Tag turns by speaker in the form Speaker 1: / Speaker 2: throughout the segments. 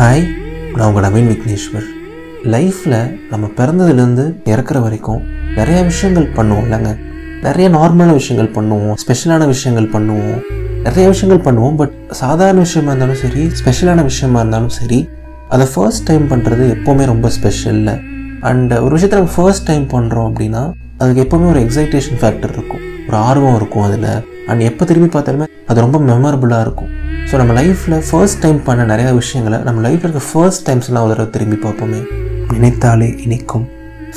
Speaker 1: Hi நான் உங்கள் நவீன் விக்னேஸ்வர். லைஃப்பில் நம்ம பிறந்ததுலேருந்து இறக்குற வரைக்கும் நிறைய விஷயங்கள் பண்ணுவோம் இல்லைங்க. நிறைய நார்மலான விஷயங்கள் பண்ணுவோம் ஸ்பெஷலான விஷயங்கள் பண்ணுவோம். நிறைய விஷயங்கள் பண்ணுவோம் பட் சாதாரண விஷயமா இருந்தாலும் சரி ஸ்பெஷலான விஷயமா இருந்தாலும் சரி அதை ஃபர்ஸ்ட் டைம் பண்ணுறது எப்போவுமே ரொம்ப ஸ்பெஷல்ல அண்ட் ஒரு விஷயத்தை நம்ம ஃபர்ஸ்ட் டைம் பண்ணுறோம் அப்படின்னா அதுக்கு எப்போவுமே ஒரு எக்ஸைட்டேஷன் ஃபேக்டர் இருக்கும். ஒரு ஆர்வம் இருக்கும் அதில். அண்ட் எப்போ திரும்பி பார்த்தாலுமே அது ரொம்ப மெமரபுளாக இருக்கும். ஸோ நம்ம லைஃப்பில் ஃபர்ஸ்ட் டைம் பண்ண நிறையா விஷயங்களை நம்ம லைஃப்பில் இருக்க ஃபர்ஸ்ட் டைம்ஸ்லாம் ஒரு தடவை திரும்பி பார்ப்போமே. நினைத்தாலே இனிக்கும்.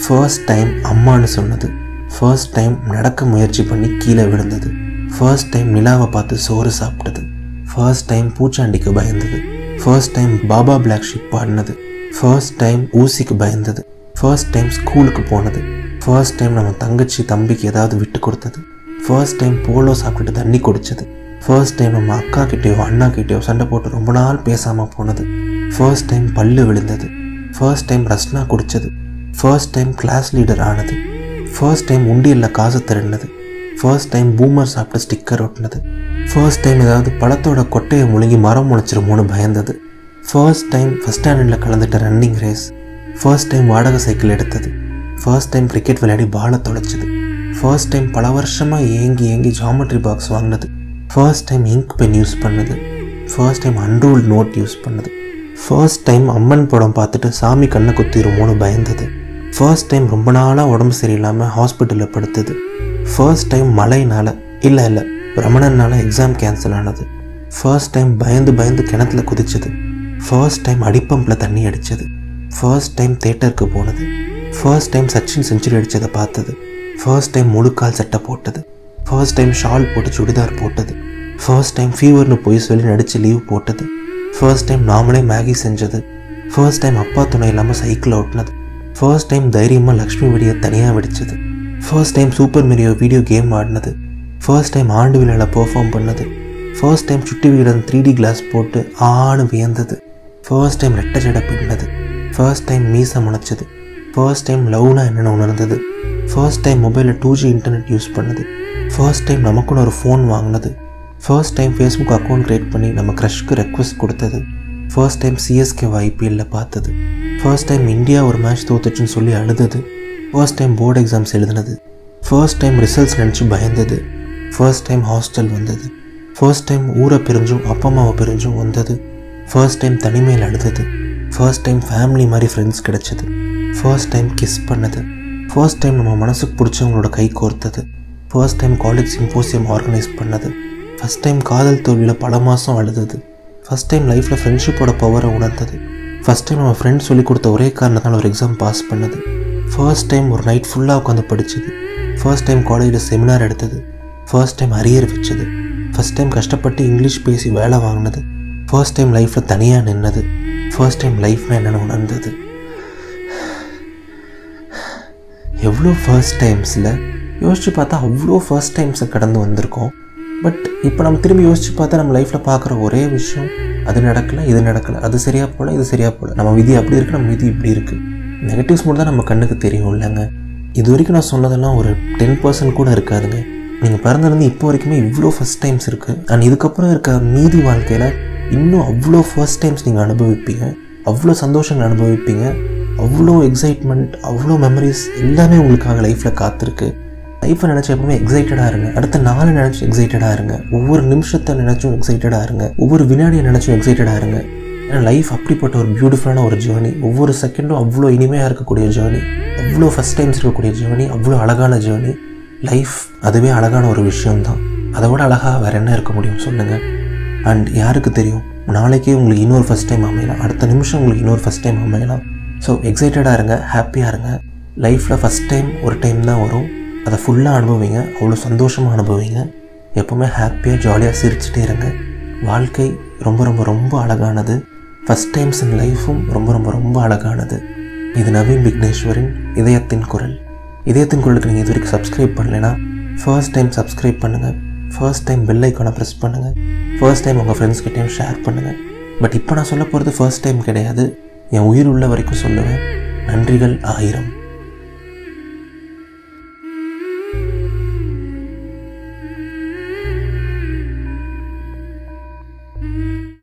Speaker 1: ஃபர்ஸ்ட் டைம் அம்மான்னு சொன்னது. ஃபர்ஸ்ட் டைம் நடக்க முயற்சி பண்ணி கீழே விழுந்தது. ஃபர்ஸ்ட் டைம் நிலாவை பார்த்து சோறு சாப்பிட்டது. ஃபர்ஸ்ட் டைம் பூச்சாண்டிக்கு பயந்தது. First time baa baa black sheep பாடினது. ஃபர்ஸ்ட் டைம் ஊசிக்கு பயந்தது. ஃபர்ஸ்ட் டைம் ஸ்கூலுக்கு போனது. ஃபர்ஸ்ட் டைம் நம்ம தங்கச்சி தம்பிக்கு ஏதாவது விட்டு கொடுத்தது. ஃபர்ஸ்ட் டைம் போலோ சாப்பிட்டுட்டு தண்ணி குடிச்சது. ஃபர்ஸ்ட் டைம் நம்ம அக்கா கிட்டேயோ அண்ணா கிட்டேயோ சண்டை போட்டு ரொம்ப நாள் பேசாமல் போனது ஃபர்ஸ்ட் டைம் பல்லு விழுந்தது ஃபர்ஸ்ட் டைம் ரஸ்னா குடித்தது ஃபர்ஸ்ட் டைம் கிளாஸ் லீடர் ஆனது ஃபர்ஸ்ட் டைம் உண்டியலில் காசு திருடினது ஃபர்ஸ்ட் டைம் பூமர் சாப்பிட்டு ஸ்டிக்கர் ஒட்டினது ஃபர்ஸ்ட் டைம் ஏதாவது பழத்தோட கொட்டையை முழுங்கி மரம் முளைச்சிருமோன்னு பயந்தது ஃபர்ஸ்ட் டைம் ஃபஸ்ட் ஸ்டாண்டர்டில் கலந்துட்ட ரன்னிங் ரேஸ் ஃபர்ஸ்ட் டைம் வாடகை சைக்கிள் எடுத்தது ஃபர்ஸ்ட் டைம் கிரிக்கெட் விளையாடி பாலை தொலைச்சது ஃபர்ஸ்ட் டைம் பல வருஷமாக ஏங்கி ஏங்கி ஜாமெட்ரி பாக்ஸ் வாங்கினது first time ink pen use பண்ணுது first time unruled note use பண்ணுது ஃபர்ஸ்ட் டைம் அம்மன் படம் பார்த்துட்டு சாமி கண்ணை குத்திடுமோன்னு பயந்தது ஃபர்ஸ்ட் டைம் ரொம்ப நாளாக உடம்பு சரியில்லாமல் ஹாஸ்பிட்டலில் படுத்தது ஃபர்ஸ்ட் டைம் மழைனால இல்லை இல்லை ரமணனால எக்ஸாம் கேன்சல் ஆனது ஃபர்ஸ்ட் டைம் பயந்து பயந்து கிணத்துல குதிச்சது ஃபர்ஸ்ட் டைம் அடிப்பம்பில் தண்ணி அடித்தது ஃபர்ஸ்ட் டைம் தேட்டருக்கு போனது ஃபர்ஸ்ட் டைம் சச்சின் செஞ்சுரி அடித்ததை பார்த்தது ஃபர்ஸ்ட் டைம் முழுக்கால் சட்டை போட்டது ஃபர்ஸ்ட் டைம் ஷால் போட்டு சுடிதார் போட்டது ஃபர்ஸ்ட் டைம் ஃபீவர்னு போய் சொல்லி நடித்து லீவ் போட்டது ஃபர்ஸ்ட் டைம் நாமளே மேகி செஞ்சது ஃபர்ஸ்ட் டைம் அப்பா துணை இல்லாமல் சைக்கிள் ஓட்டினது ஃபர்ஸ்ட் டைம் தைரியமாக லக்ஷ்மி வெடியை தனியாக வெடிச்சது first time super Mario video game ஆடினது first time ஆண்டு விழாவில் பெர்ஃபார்ம் பண்ணது ஃபர்ஸ்ட் டைம் சுட்டி வீடன் த்ரீ டி கிளாஸ் போட்டு ஆணு வியந்தது ஃபர்ஸ்ட் டைம் ரெட்டை ஜடை பின்னது ஃபர்ஸ்ட் டைம் மீசை முளைச்சது ஃபர்ஸ்ட் டைம் லவ்னா என்னென்னு உணர்ந்தது ஃபர்ஸ்ட் டைம் மொபைலில் டூ ஜி இன்டர்நெட் யூஸ் பண்ணது ஃபர்ஸ்ட் டைம் நமக்குன்னு ஒரு ஃபோன் வாங்கினது first time Facebook account create பண்ணி நம்ம க்ரஷ்க்கு ரெக்வஸ்ட் கொடுத்தது ஃபர்ஸ்ட் டைம் சிஎஸ்கே ஐபிஎல்ல பார்த்தது ஃபர்ஸ்ட் டைம் இந்தியா ஒரு மேட்ச் தோத்துச்சுன்னு சொல்லி அழுதது ஃபர்ஸ்ட் டைம் போர்டு எக்ஸாம்ஸ் எழுதுனது ஃபர்ஸ்ட் டைம் ரிசல்ட்ஸ் நினச்சி பயந்தது ஃபர்ஸ்ட் டைம் ஹாஸ்டல் வந்தது ஃபர்ஸ்ட் டைம் ஊரை பிரிஞ்சும் அப்பா அம்மாவை பிரிஞ்சும் வந்தது ஃபர்ஸ்ட் டைம் தனிமையில் அழுதது ஃபர்ஸ்ட் டைம் ஃபேமிலி மாதிரி ஃப்ரெண்ட்ஸ் கிடச்சிது ஃபர்ஸ்ட் டைம் கிஸ் பண்ணது ஃபர்ஸ்ட் டைம் நம்ம மனசுக்கு பிடிச்சவங்களோட கை கோர்த்தது first time college symposium organise பண்ணது. ஃபஸ்ட் டைம் காதல் தோல்வியில் பல மாதம் அழுதது. ஃபஸ்ட் டைம் லைஃப்பில் ஃப்ரெண்ட்ஷிப்போட பவரை உணர்ந்தது. ஃபஸ்ட் டைம் நம்ம ஃப்ரெண்ட்ஸ் சொல்லி கொடுத்த ஒரே காரணத்தால் ஒரு எக்ஸாம் பாஸ் பண்ணது. ஃபர்ஸ்ட் டைம் ஒரு நைட் ஃபுல்லாக உட்காந்து படித்தது ஃபர்ஸ்ட் டைம் காலேஜில் செமினார் எடுத்தது. ஃபர்ஸ்ட் டைம் அரியர் வச்சது. ஃபர்ஸ்ட் டைம் கஷ்டப்பட்டு இங்கிலீஷ் பேசி வேலை வாங்கினது. ஃபர்ஸ்ட் டைம் லைஃப்பில் தனியாக நின்னது. ஃபர்ஸ்ட் டைம் லைஃப்னா என்னென்னு உணர்ந்தது? எவ்வளோ ஃபர்ஸ்ட் டைம்ஸில் யோசிச்சு பார்த்தா அவ்வளோ ஃபர்ஸ்ட் டைம்ஸை கடந்து வந்திருக்கோம். பட் இப்போ நம்ம திரும்பி யோசிச்சு பார்த்தா நம்ம லைஃப்பில் பார்க்குற ஒரே விஷயம் அது நடக்கலை இது நடக்கலை அது சரியாக போல இது சரியாக போல. நம்ம விதி அப்படி இருக்குது நம்ம விதி இப்படி இருக்குது நெகட்டிவ்ஸ் மட்டும் தான் நம்ம கண்ணுக்கு தெரியும் இல்லைங்க. இது வரைக்கும் நான் சொன்னதெல்லாம் ஒரு டென் பர்சன்ட் கூட இருக்காதுங்க. நீங்கள் பிறந்ததுலேருந்து இப்போ வரைக்குமே இவ்வளோ ஃபஸ்ட் டைம்ஸ் இருக்குது அண்ட் இதுக்கப்புறம் இருக்க மீதி வாழ்க்கையில் இன்னும் அவ்வளோ ஃபர்ஸ்ட் டைம்ஸ் நீங்கள் அனுபவிப்பீங்க. அவ்வளோ சந்தோஷங்கள் அனுபவிப்பீங்க. அவ்வளோ எக்ஸைட்மெண்ட் அவ்வளோ மெமரிஸ் எல்லாமே உங்களுக்காக லைஃப்பில் காத்திருக்கு. லைஃப்பை நினச்சி எப்பவுமே எக்ஸைட்டடாக இருங்க. அடுத்த நாளை நினச்சி எக்ஸைட்டடாக இருங்க. ஒவ்வொரு நிமிஷத்தை நினச்சும் எக்ஸைட்டடாக இருங்க. ஒவ்வொரு வினாடியை நினச்சும் எக்ஸைட்டடாக இருங்க. ஏன்னா லைஃப் அப்படிப்பட்ட ஒரு பியூட்டிஃபுல்லான ஒரு ஜேர்னி ஒவ்வொரு செகண்டும் அவ்வளோ இனிமையாக இருக்கக்கூடிய ஜேர்னி அவ்வளோ ஃபஸ்ட் டைம்ஸ் இருக்கக்கூடிய ஜேர்னி அவ்வளோ அழகான ஜேர்னி லைஃப் அதுவே அழகான ஒரு விஷயம்தான். அதை விட அழகாக வேறு என்ன இருக்க முடியும்? சொல்லுங்கள் அண்ட் யாருக்கு தெரியும்? நாளைக்கே உங்களுக்கு இன்னொரு ஃபஸ்ட் டைம் அமையலாம். அடுத்த நிமிஷம் உங்களுக்கு இன்னொரு ஃபஸ்ட் டைம் அமையலாம். ஸோ எக்ஸைட்டடாக இருங்க. ஹாப்பியாக இருங்க. லைஃப்பில் ஃபஸ்ட் டைம் ஒரு டைம் தான் வரும். அதை ஃபுல்லாக அனுபவிங்க. அவ்வளோ சந்தோஷமாக அனுபவிங்க. எப்போவுமே ஹாப்பியாக ஜாலியாக சிரிச்சுட்டே இருங்க. வாழ்க்கை ரொம்ப ரொம்ப ரொம்ப அழகானது. ஃபஸ்ட் டைம்ஸ் இன் லைஃப்பும் ரொம்ப ரொம்ப ரொம்ப அழகானது. இது நவீன் விக்னேஸ்வரின் இதயத்தின் குரல். இதயத்தின் குரலுக்கு நீங்கள் இது வரைக்கும் சப்ஸ்கிரைப் பண்ணலைன்னா ஃபர்ஸ்ட் டைம் சப்ஸ்கிரைப் பண்ணுங்கள் ஃபர்ஸ்ட் டைம் பெல் ஐக்கானை ப்ரெஸ் பண்ணுங்கள் ஃபர்ஸ்ட் டைம் உங்கள் ஃப்ரெண்ட்ஸ் கிட்டேயும் ஷேர் பண்ணுங்கள் பட் இப்போ நான் சொல்ல போகிறது ஃபர்ஸ்ட் டைம் கிடையாது. என் உயிர் உள்ள வரைக்கும் சொல்லுவேன். நன்றிகள் ஆயிரம்.